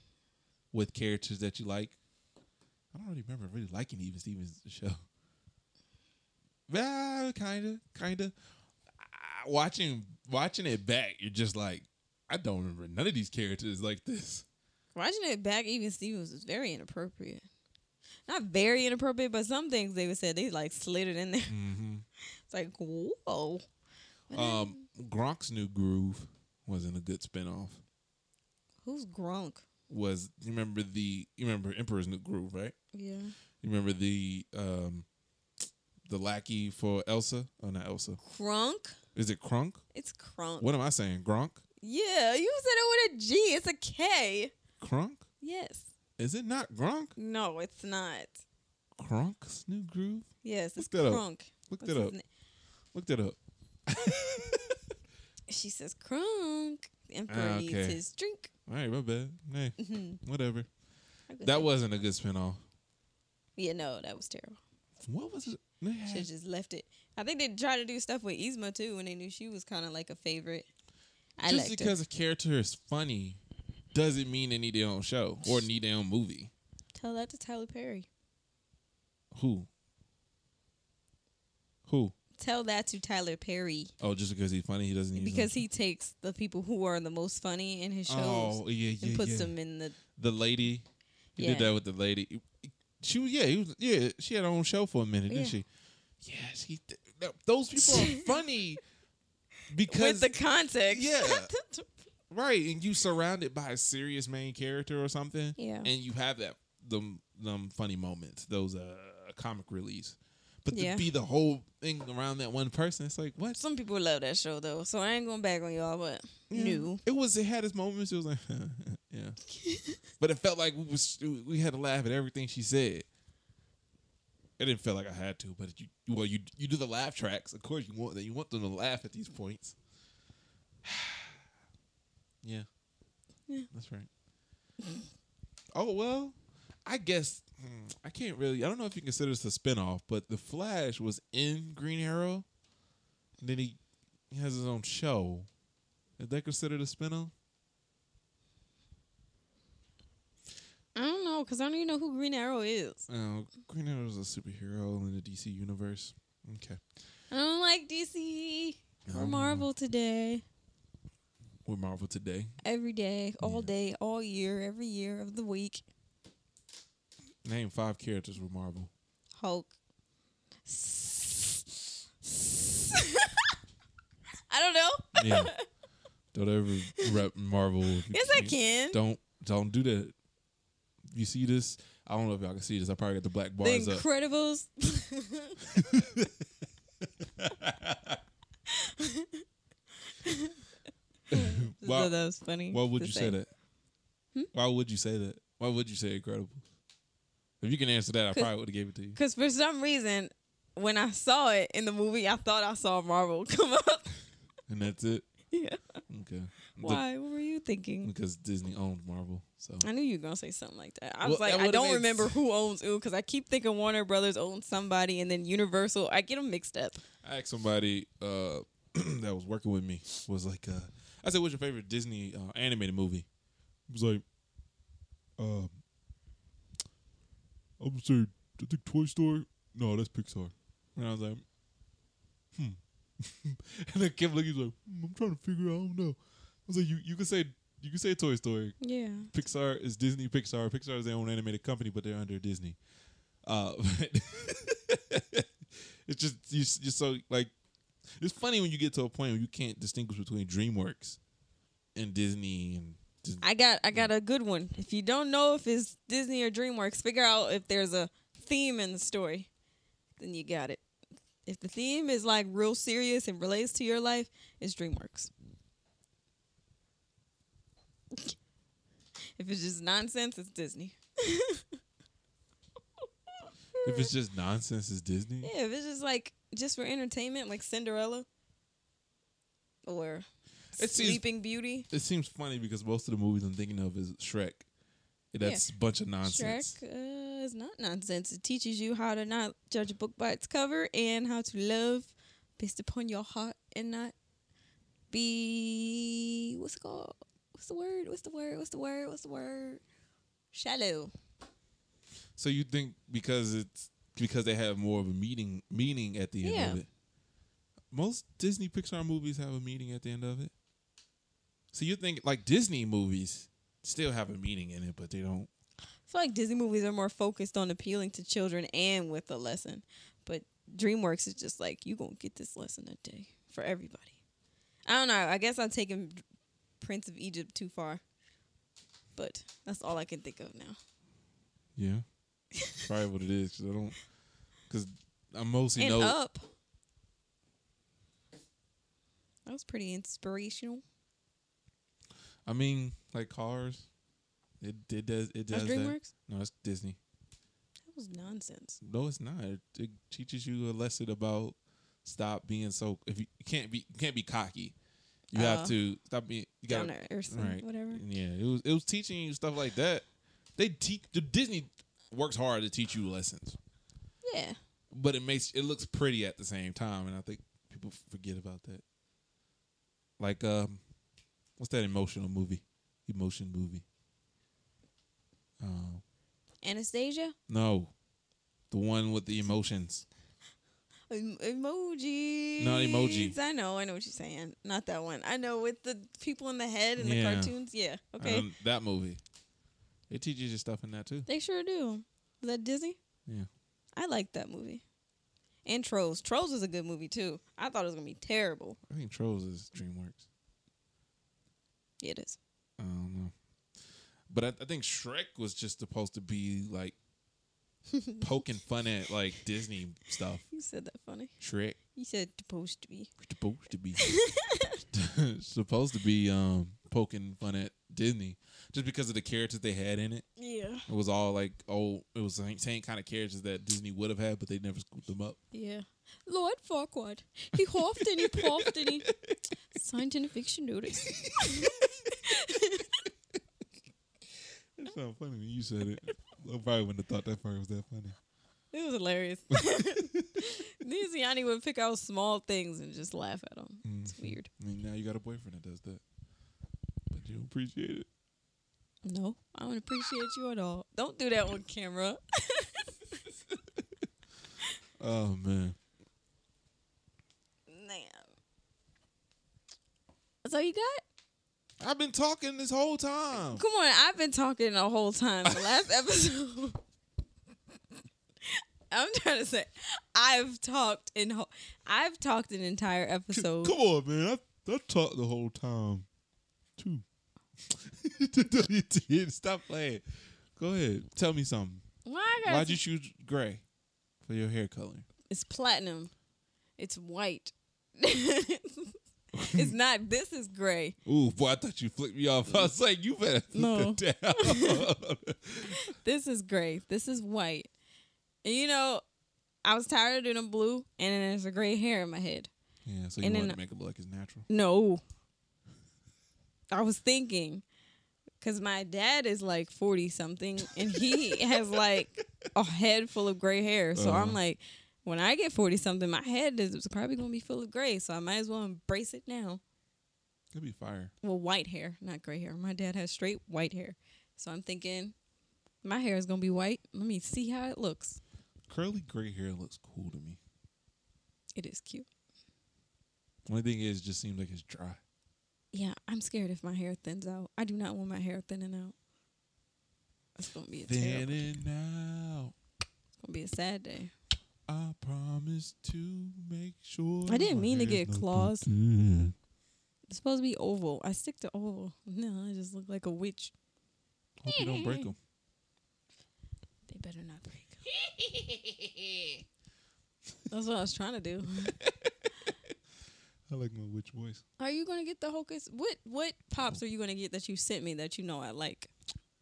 with characters that you like. I don't really remember really liking Even Stevens show. Yeah, kind of, kind of. Watching watching it back, you're just like, I don't remember none of these characters like this. Watching it back, even Stevens was very inappropriate. Not very inappropriate, but some things they would say they like slid it in there. Mm-hmm. It's like whoa. Um, Gronk's new groove wasn't a good spinoff. Who's Gronk? Was you remember the you remember Emperor's New Groove, right? Yeah. You remember the um the lackey for Elsa? Oh, not Elsa. Kronk? Is it Kronk? It's Kronk. What am I saying? Gronk? Yeah, you said it with a G. It's a K. Kronk? Yes. Is it not Gronk? No, it's not. Kronk's new groove? Yes, it's Look up. Kronk. Look What's that up. na- Look that up. She says Kronk. The Emperor Ah, needs okay. his drink. All right, my bad. Hey, Mhm. whatever. That wasn't a good spinoff. Yeah, no, that was terrible. What was it? Should just left it. I think they tried to do stuff with Yzma too when they knew she was kind of like a favorite. I Just because her. a character is funny doesn't mean they need their own show or need their own movie. Tell that to Tyler Perry. Who? Who? Tell that to Tyler Perry Oh, just because he's funny, he doesn't need because he takes the people who are the most funny in his shows Oh, yeah, yeah, and puts yeah. them in the. The lady, he did that with the lady. She was, yeah, he was, yeah. She had her own show for a minute, didn't she? Yeah, she. th- Those people are funny because With the context. Yeah. right, and you surrounded by a serious main character or something, Yeah. and you have that them them funny moments, those uh comic reliefs. But Yeah. to be the whole thing around that one person, it's like what? Some people love that show though, so I ain't going back on y'all, but Yeah. new. It was. It had its moments. It was like, yeah. but it felt like we was we had to laugh at everything she said. It didn't feel like I had to, but you well you you do the laugh tracks. Of course you want that. You want them to laugh at these points. yeah. Yeah. That's right. oh well, I guess hmm, I can't really. I don't know if you consider this a spinoff, but the Flash was in Green Arrow. And then he, he has his own show. Is that considered a spinoff? I don't know because I don't even know who Green Arrow is. Oh, Green Arrow is a superhero in the DC universe. Okay. I don't like DC or Um, Marvel today. With Marvel today. Every day, all Yeah. day, all year, every year of the week. Name five characters with Marvel. Hulk. I don't know. Yeah. don't ever rep Marvel. Yes, I can. Don't don't do that. You see this? I don't know if y'all can see this. I probably got the black The bars up. Incredibles. Why, that was funny. why would you say that? Hmm? Why would you say that? Why would you say Incredibles? If you can answer that, I probably would have gave it to you. Because for some reason, when I saw it in the movie, I thought I saw Marvel come up. And that's it. yeah. Okay. The- Why? what were you thinking? because Disney owned Marvel. So I knew you were gonna say something like that. I Well, was like, I don't remember who owns who because I keep thinking Warner Brothers owns somebody and then Universal. I get them mixed up. I asked somebody uh, that was working with me was like, uh, I said, "What's your favorite Disney uh, animated movie?" He was like, "I would say I think Toy Story. No, that's Pixar." And I was like, "Hmm." and then Kim looked, he was like, hmm, "I'm trying to figure. out. I don't know." I was like, "You you can say you can say Toy Story. Yeah. Pixar is Disney. Pixar. Pixar is their own animated company, but they're under Disney. Uh, it's just you. You're so like. It's funny when you get to a point where you can't distinguish between DreamWorks and Disney and. I got I got a good one. If you don't know if it's Disney or DreamWorks, figure out if there's a theme in the story. Then you got it. If the theme is like real serious and relates to your life, it's DreamWorks. if it's just nonsense, it's Disney. if it's just nonsense, it's Disney. Yeah, if it's just like just for entertainment, like Cinderella or It seems- Sleeping Beauty. It seems funny because most of the movies I'm thinking of is Shrek. That's a bunch of nonsense. Shrek uh, is not nonsense. It teaches you how to not judge a book by its cover and how to love based upon your heart and not be what's it called? What's the word? What's the word? What's the word? What's the word? Shallow. So you think because it's because they have more of a meaning meaning at the end Yeah. of it. Most Disney Pixar movies have a meaning at the end of it. So you think like Disney movies still have a meaning in it, but they don't. I feel like Disney movies are more focused on appealing to children and with a lesson. But DreamWorks is just like, you going to get this lesson a day for everybody. I don't know. I guess I'm taking Prince of Egypt too far. But that's all I can think of now. Yeah, probably what it is. Cause I don't. Because I mostly and know. Up. That was pretty inspirational. I mean, like Cars. It it does it That's does that. DreamWorks? No, it's Disney. That was nonsense. No, it's not. It, it teaches you a lesson about stop being so. If you, you can't be you can't be cocky, you have Uh, to stop being. You got to right. whatever. Yeah, it was it was teaching you stuff like that. They teach the Disney works hard to teach you lessons, Yeah. but it makes it looks pretty at the same time, and I think people forget about that. Like um, what's that emotional movie? Emotion movie. Um, Anastasia? no, the one with the emotions. Em- emojis. Not emoji. I know. I know what you're saying. Not that one. I know with the people in the head and Yeah. the cartoons. Yeah. Okay. Um, that movie. It teaches you stuff in that too. they sure do. Was that Disney? Yeah. I like that movie. And Trolls. Trolls is a good movie too. I thought it was gonna be terrible. I think Trolls is DreamWorks. Yeah, it is. I don't know. But I, I think Shrek was just supposed to be like poking fun at like Disney stuff. You said that funny. Shrek You said supposed to be. supposed to be supposed to be um poking fun at Disney just because of the characters they had in it. Yeah. It was all like oh, it was the same kind of characters that Disney would have had, but they never scooped them up. Yeah. Lord Farquaad. He huffed and he puffed and he signed in a fiction notice. It's so funny when you said it. I probably wouldn't have thought that part was that funny. It was hilarious. These Yanni would pick out small things and just laugh at them. It's Mhm. weird. I mean, now you got a boyfriend that does that, but you don't appreciate it. No, I don't appreciate you at all. Don't do that on camera. Oh man, Man. That's all you got? I've been talking this whole time. Come on, I've been talking the whole time. The last episode. I'm trying to say, I've talked in. Ho- I've talked an entire episode. Come on, man. I I talked the whole time, too. you did. Stop playing. Go ahead. Tell me something. Why Why'd you choose gray for your hair color? It's platinum. It's white. it's not. This is gray. Ooh, boy, I thought you flicked me off. I was like, you better No. This is gray. This is white. And you know, I was tired of doing them blue, and then there's a gray hair in my head. yeah, so you And wanted then- to make it look like it's natural. No. I was thinking cuz my dad is like 40 something and he has like a head full of gray hair. So I'm Uh-huh. like when I get 40 something my head is probably going to be full of gray, so I might as well embrace it now. That'd be fire. Well, white hair, not gray hair. My dad has straight white hair. So I'm thinking my hair is going to be white. Let me see how it looks. Curly gray hair looks cool to me. It is cute. Only thing is, it just seems like it's dry. Yeah, I'm scared if my hair thins out. I do not want my hair thinning out. It's going to be a Thinning out. It's gonna be a sad day. I promise to make sure. I didn't mean to get not claws. It's supposed to be oval. I stick to oval. No, I just look like a witch. Hope you don't break them. They better not break. That's what I was trying to do. I like my witch voice. Are you gonna get the hocus? What what pops are you gonna get that you sent me that you know I like?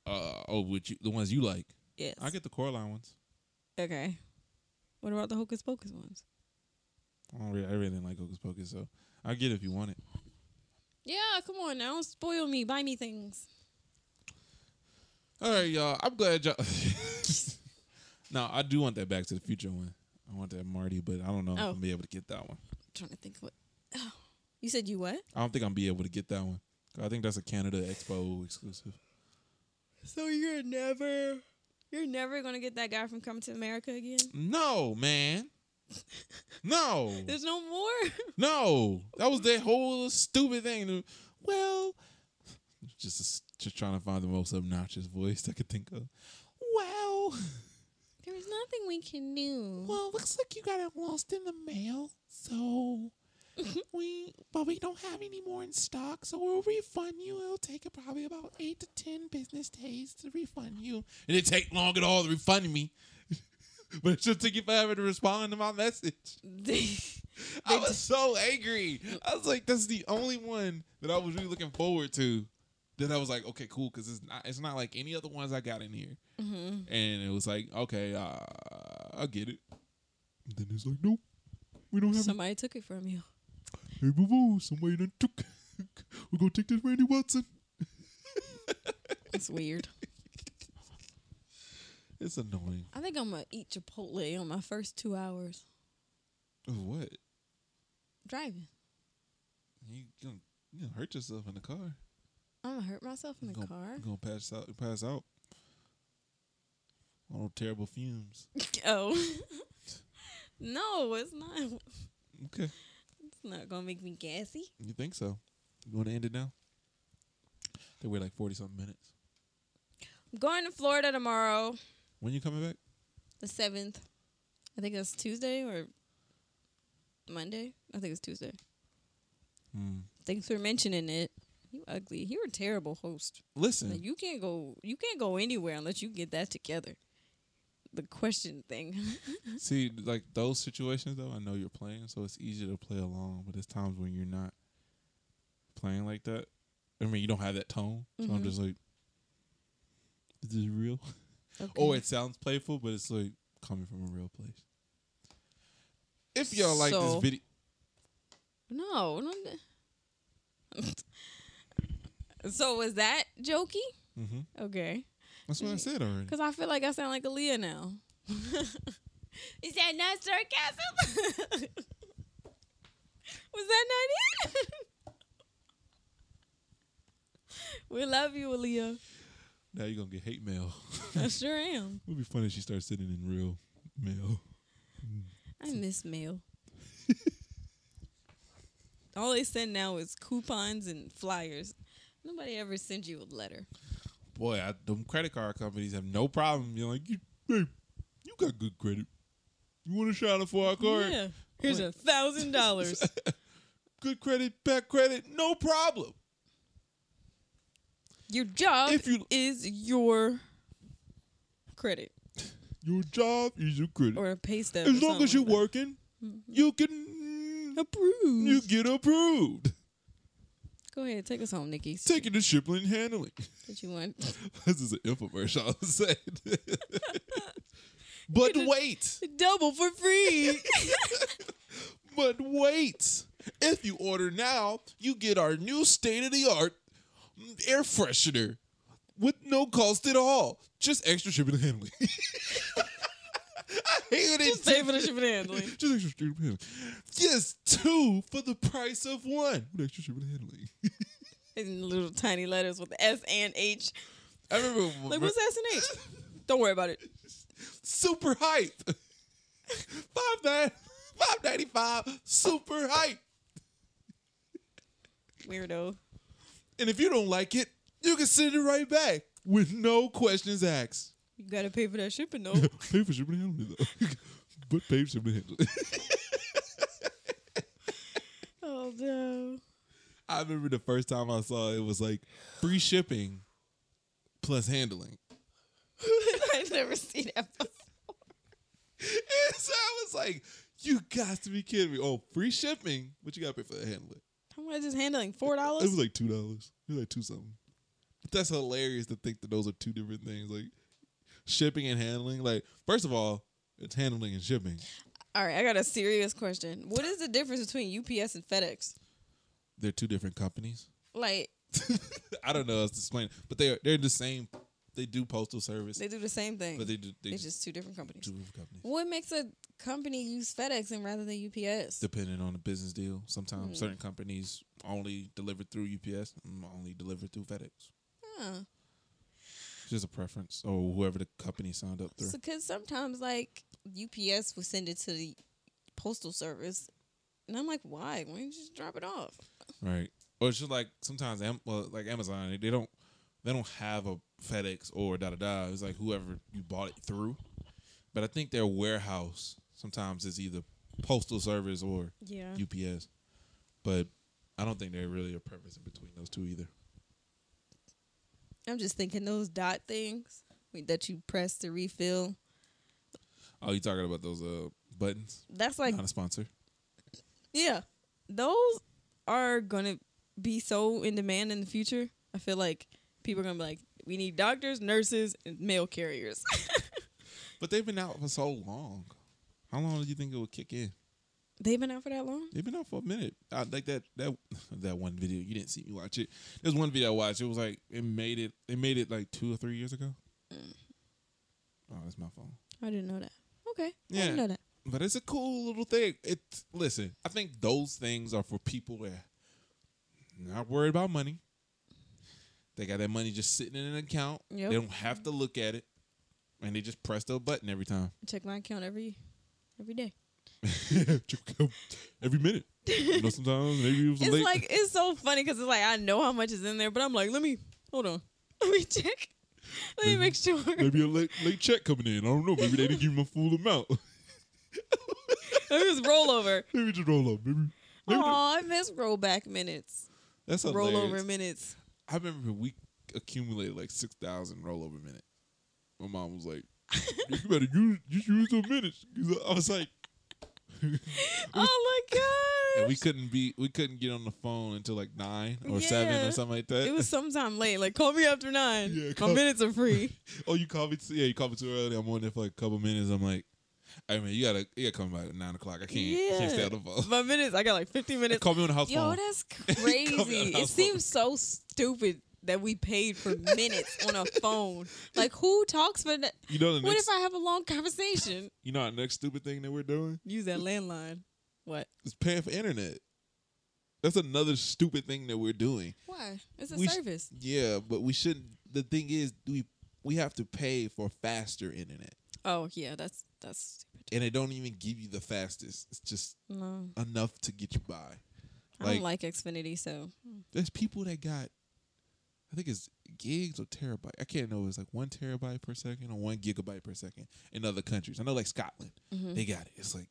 Uh oh, which you, the ones you like? Yes. I get the Coraline ones. Okay. What about the hocus pocus ones? I don't really, I really didn't like Hocus Pocus, so I get it if you want it. Yeah, come on now, don't spoil me. Buy me things. All right, y'all. I'm glad y'all. no, I do want that Back to the Future one. I want that Marty, but I don't know if Oh. I'm gonna be able to get that one. I'm trying to think what. Oh, you said you what? I don't think I'm be able to get that one. I think that's a Canada Expo exclusive. So you're never, you're never gonna get that guy from Coming to America again. No, man. No, There's no more. no. That was that whole stupid thing. Well, just just trying to find the most obnoxious voice I could think of. Well, There's nothing we can do. well, looks like you got it lost in the mail. So we, but we don't have any more in stock. So we'll refund you. It'll take probably about eight to ten business days to refund you. And it take long at all to refund me. but it should take you forever to respond to my message. I was so angry. I was like, that's the only one that I was really looking forward to. That I was like, okay, cool, because it's not it's not like any other ones I got in here. hmm And it was like, okay, uh, I get it. And then it's like, nope, we don't have Somebody took it from you. It. Hey, boo boo, somebody done took. We're gonna take this Randy Watson. It's weird. It's annoying. I think I'm gonna eat Chipotle on my first two hours Oh, what? driving. You gonna, you gonna hurt yourself in the car? I'm gonna hurt myself in the gonna, car. You gonna pass out? Pass out. All terrible fumes. Oh. no, it's not. Okay. Not gonna make me gassy. You think so? You want to end it now? They wait like forty something minutes. I'm going to Florida tomorrow, When you coming back? the seventh. I think that's Tuesday or Monday. I think it's Tuesday. Hmm. Thanks for mentioning it. You ugly. You're a terrible host. Listen, Like, you can't go. You can't go anywhere unless you get that together. The question thing. see, like those situations though, I know you're playing, so it's easier to play along. But there's times when you're not playing like that. I mean, you don't have that tone, so I'm Mhm. just like, Is this real? Okay. Or it sounds playful, but it's like coming from a real place. If y'all like this video, no, no. so was that jokey? Mhm. Okay. That's what I said already. Because I feel like I sound like Aaliyah now. Is that not sarcasm? Was that not it? we love you, Aaliyah. Now you're gonna get hate mail. I sure am. It would be funny if she starts sending in real mail. I miss mail. All they send now is coupons and flyers. Nobody ever sends you a letter. Boy, I, them credit card companies have no problem. You're like, you, hey, you got good credit. You want to shout out for our card? Yeah. Here's a thousand dollars. Good credit, bad credit, no problem. Your job If you- is your credit Your job is your credit. or a pay stub. as long as you're like working, you can approve. you get approved. Go ahead, take us home, Nikki. Take it to Shipland Handling. What you want? this is an infomercial. I was saying. but wait, Double for free. but wait. If you order now, you get our new state of the art air freshener with no cost at all. Just extra shipping and handling. I hate it. Just pay for the shipping and handling. Just extra and handling. Yes, two for the price of one. With extra shipping and handling. In little tiny letters with S and H. I remember Like, what's S and H? Don't worry about it. super hype. Five nine five ninety five. Super hype. Weirdo. And if you don't like it, you can send it right back with no questions asked. You gotta pay for that shipping though. pay for shipping and handling though. but pay for shipping and handling. oh no. I remember the first time I saw it, it was like free shipping plus handling. I've never seen that before. And so I was like, you got to be kidding me. Oh, free shipping, but you gotta pay for the handling. How much is handling? Four dollars? It was like two dollars. It was like two something. But that's hilarious to think that those are two different things. Like shipping and handling. Like, first of all, it's handling and shipping. All right, I got a serious question. What is the difference between UPS and FedEx? They're two different companies. Like I don't know how to explain it, but they're they're the same. They do postal service, they do the same thing. but they do they it's just just two different companies. two different companies. What makes a company use FedEx and rather than UPS? Depending on the business deal, sometimes Hmm. certain companies only deliver through UPS, and only deliver through FedEx. Huh. It's just a preference, or whoever the company signed up through. So, cause sometimes like UPS will send it to the postal service, and I'm like, why? Why don't you just drop it off? Right. Or it's just like sometimes, well, like Amazon, they don't they don't have a FedEx or da da da. It's like whoever you bought it through. But I think their warehouse sometimes is either postal service or Yeah. UPS. But I don't think there's really a preference in between those two either. I'm just thinking those dot things that you press to refill. Oh, you talking about those uh buttons? That's like Not a sponsor. Yeah. Those are gonna be so in demand in the future. I feel like people are gonna be like, we need doctors, nurses, and mail carriers. But they've been out for so long. How long do you think it would kick in? They've been out for that long? They've been out for a minute. I like that that that one video. You didn't see me watch it. There's one video I watched. It was like it made it. They made it like two or three years ago. Mm. Oh, that's my phone. I didn't know that. Okay. yeah. I didn't know that. But it's a cool little thing. It listen. I think those things are for people that not worried about money. They got that money just sitting in an account. Yep. They don't have to look at it, and they just press the button every time. Check my account every every day. every minute. You know, sometimes maybe it was It's late. like it's so funny because it's like I know how much is in there, but I'm like, let me hold on, let me check, let me make sure. maybe a late late check coming in. I don't know. Maybe they didn't give him a full amount. Let me just roll maybe just roll up. Maybe. maybe Oh, I miss rollback minutes, that's hilarious. rollover minutes. I remember we accumulated like six thousand rollover minutes. My mom was like, "You better use just use those minutes." I was like, Oh my god! and we couldn't be we couldn't get on the phone until like nine or seven or something like that. It was sometime late. Like, call me after nine. Yeah, My call- minutes are free. oh, you called me. Too, yeah, you called me too early. I'm on there for like a couple minutes. I'm like, I mean, you gotta you gotta come by at nine o'clock. I can't yeah. can't stay on the phone. My minutes, I got like 15 minutes. Call me on the house Yo, phone. that's Call me on crazy. it house seems so stupid that we paid for minutes on a phone. Like, who talks for that? You know the What next if I have a long conversation? you know our next stupid thing that we're doing Use that landline. What? It's paying for internet. That's another stupid thing that we're doing. Why? It's a We sh- service. Yeah, but we shouldn't. The thing is, we we have to pay for faster internet, oh yeah, that's that's stupid. and they don't even give you the fastest. It's just No, enough to get you by. I don't like Xfinity. So There's people that got, I think it's gigs or terabyte. I can't know. It's like one terabyte per second or one gigabyte per second in other countries. I know, like Scotland, Mm-hmm. they got it. It's like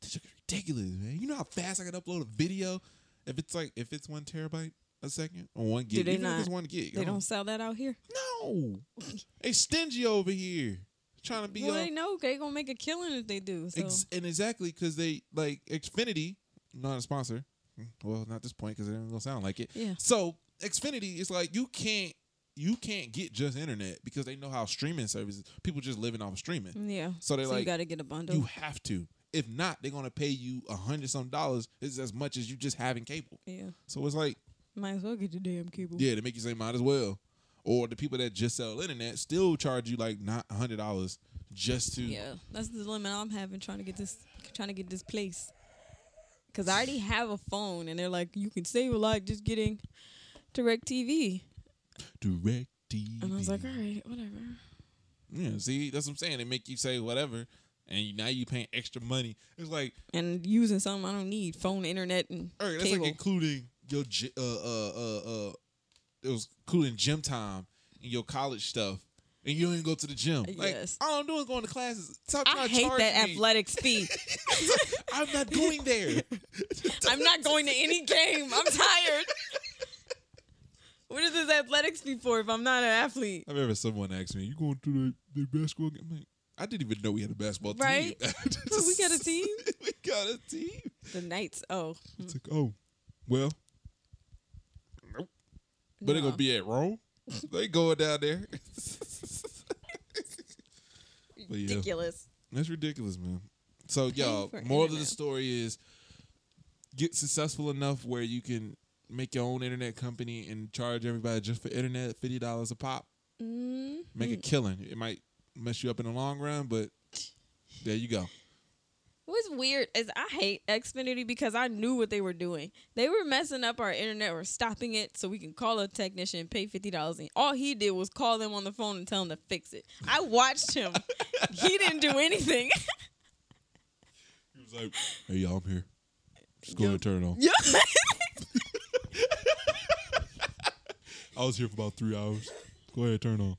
this is ridiculous, man. You know how fast I can upload a video if it's like if it's one terabyte a second or one gig. Do they Even if it's not- one gig, they don't sell that out here. No, they stingy over here, trying to be Well, all- they know they gonna make a killing if they do. So Ex- and exactly because they like Xfinity, not a sponsor. Well, not this point because it ain't gonna sound like it. Yeah. So Xfinity is like you can't you can't get just internet because they know how streaming services people just living off of streaming. yeah. So they're so you got to get a bundle. you have to. If not, they're gonna pay you a hundred some dollars. It's as much as you just having cable. yeah. So it's like Might as well get your damn cable. yeah, they make you say might as well. Or the people that just sell internet still charge you like not a hundred dollars just to Yeah, that's the limit I'm having trying to get this trying to get this place. Cause I already have a phone, and they're like, you can save a lot just getting DirecTV. direct TV. And I was like, all right, whatever. Yeah, see, that's what I'm saying. They make you say whatever, and now you paying extra money. It's like, And using something I don't need, phone, internet, and all right, that's cable. like including your uh uh uh uh. It was including gym time and your college stuff, and you don't even go to the gym. Like Yes. all I'm doing is going to classes. Stop I hate that me. athletics fee. I'm not going there. I'm not going to any game. I'm tired. what is this athletics fee for if I'm not an athlete? I remember someone asked me, "You going to the, the basketball game?" Like, I didn't even know we had a basketball Right? team. Well, we got a team. we got a team. The Knights. Oh, It's like, oh, well, nope. But they're gonna be at Rome. they going down there. But yeah. ridiculous. That's ridiculous, man. So, y'all, moral of the story is get successful enough where you can make your own internet company and charge everybody just for internet fifty dollars a pop. Mm. Make a killing. It might mess you up in the long run, but there you go. What's weird is I hate Xfinity because I knew what they were doing. They were messing up our internet or stopping it so we can call a technician and pay fifty dollars. And all he did was call them on the phone and tell them to fix it. I watched him. he didn't do anything. He was like, "Hey, y'all, I'm here. Just go ahead and turn it on." Yeah. I was here for about three hours. Go ahead, turn on.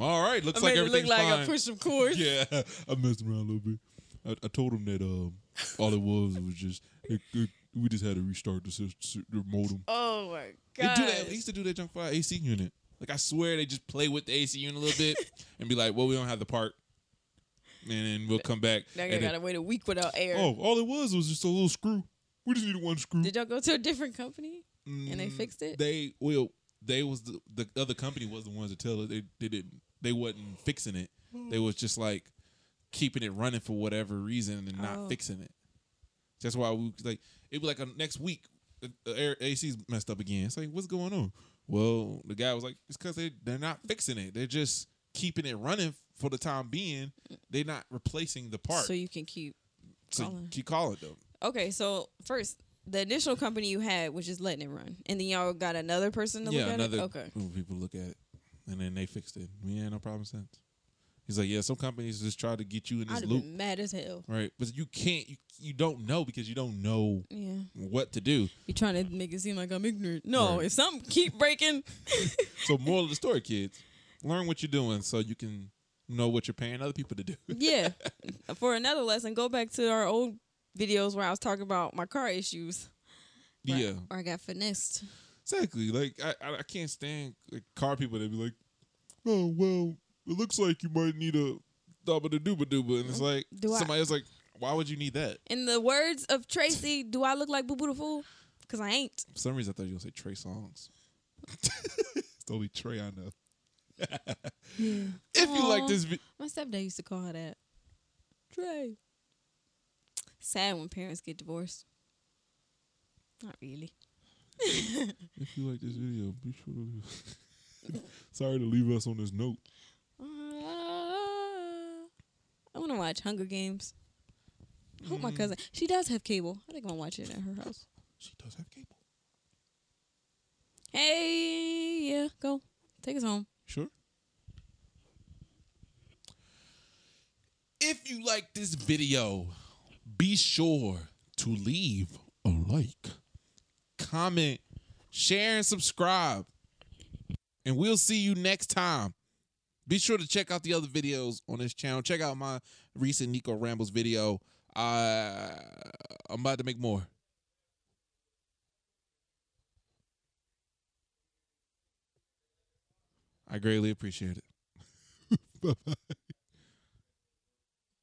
All right, looks I like made it look everything's like fine. I pushed some cords. yeah, I messed around a little bit. I, I told him that um, all it was was just it, it, we just had to restart the, the modem. Oh my They god. do that. They used to do that junk for our AC unit. Like I swear, they just play with the AC unit a little bit and be like, "Well, we don't have the part," and then we'll come back. Now you and gotta wait a week without air. oh, all it was was just a little screw. We just needed one screw. Did y'all go to a different company and they Mm, fixed it? They well, they was the the other company was the ones that tell us they they didn't they wasn't fixing it. They was just like keeping it running for whatever reason and not Oh. fixing it. That's why we like it was like a, next week the, the air AC's messed up again. It's like what's going on? Well, the guy was like it's because they they're not fixing it. They're just keeping it running for the time being. They're not replacing the part. so you can keep So calling. keep calling them. Okay, so first, the initial company you had was just letting it run, and then y'all got another person to yeah, look at another it. Okay, group of people look at it, and then they fixed it. We ain't no problem since. He's like, yeah, some companies just try to get you in I'd this loop, been mad as hell. right? But you can't, you you don't know because you don't know Yeah, what to do. You're trying to make it seem like I'm ignorant. No, Right. if something keep breaking, So, moral of the story, kids, learn what you're doing so you can know what you're paying other people to do. yeah. For another lesson, go back to our old videos where I was talking about my car issues. where- yeah, or I got finessed. exactly. Like I, I, I can't stand like, car people that be like, oh well, it looks like you might need a double the dooba dooba, and it's mm-hmm. like Do I- somebody else like, Why would you need that? In the words of Tracy, do I look like Boo Boo the Fool? Because I ain't. For some reason, I thought you were gonna say Trey Songz. it's the only Trey I know. If you like this, vi- My stepdad used to call her that. Trey. Sad when parents get divorced. Not really. if you like this video, be sure to. Leave. Sorry to leave us on this note. Uh, I want to watch Hunger Games. I hope my Mm. cousin. She does have cable. I think I'm gonna watch it at her house. She does have cable. Hey, yeah, go take us home. Sure. If you like this video, be sure to leave a like, comment, share, and subscribe. And we'll see you next time. Be sure to check out the other videos on this channel. Check out my recent Nico Rambles video. Uh, I'm about to make more. I greatly appreciate it. bye bye.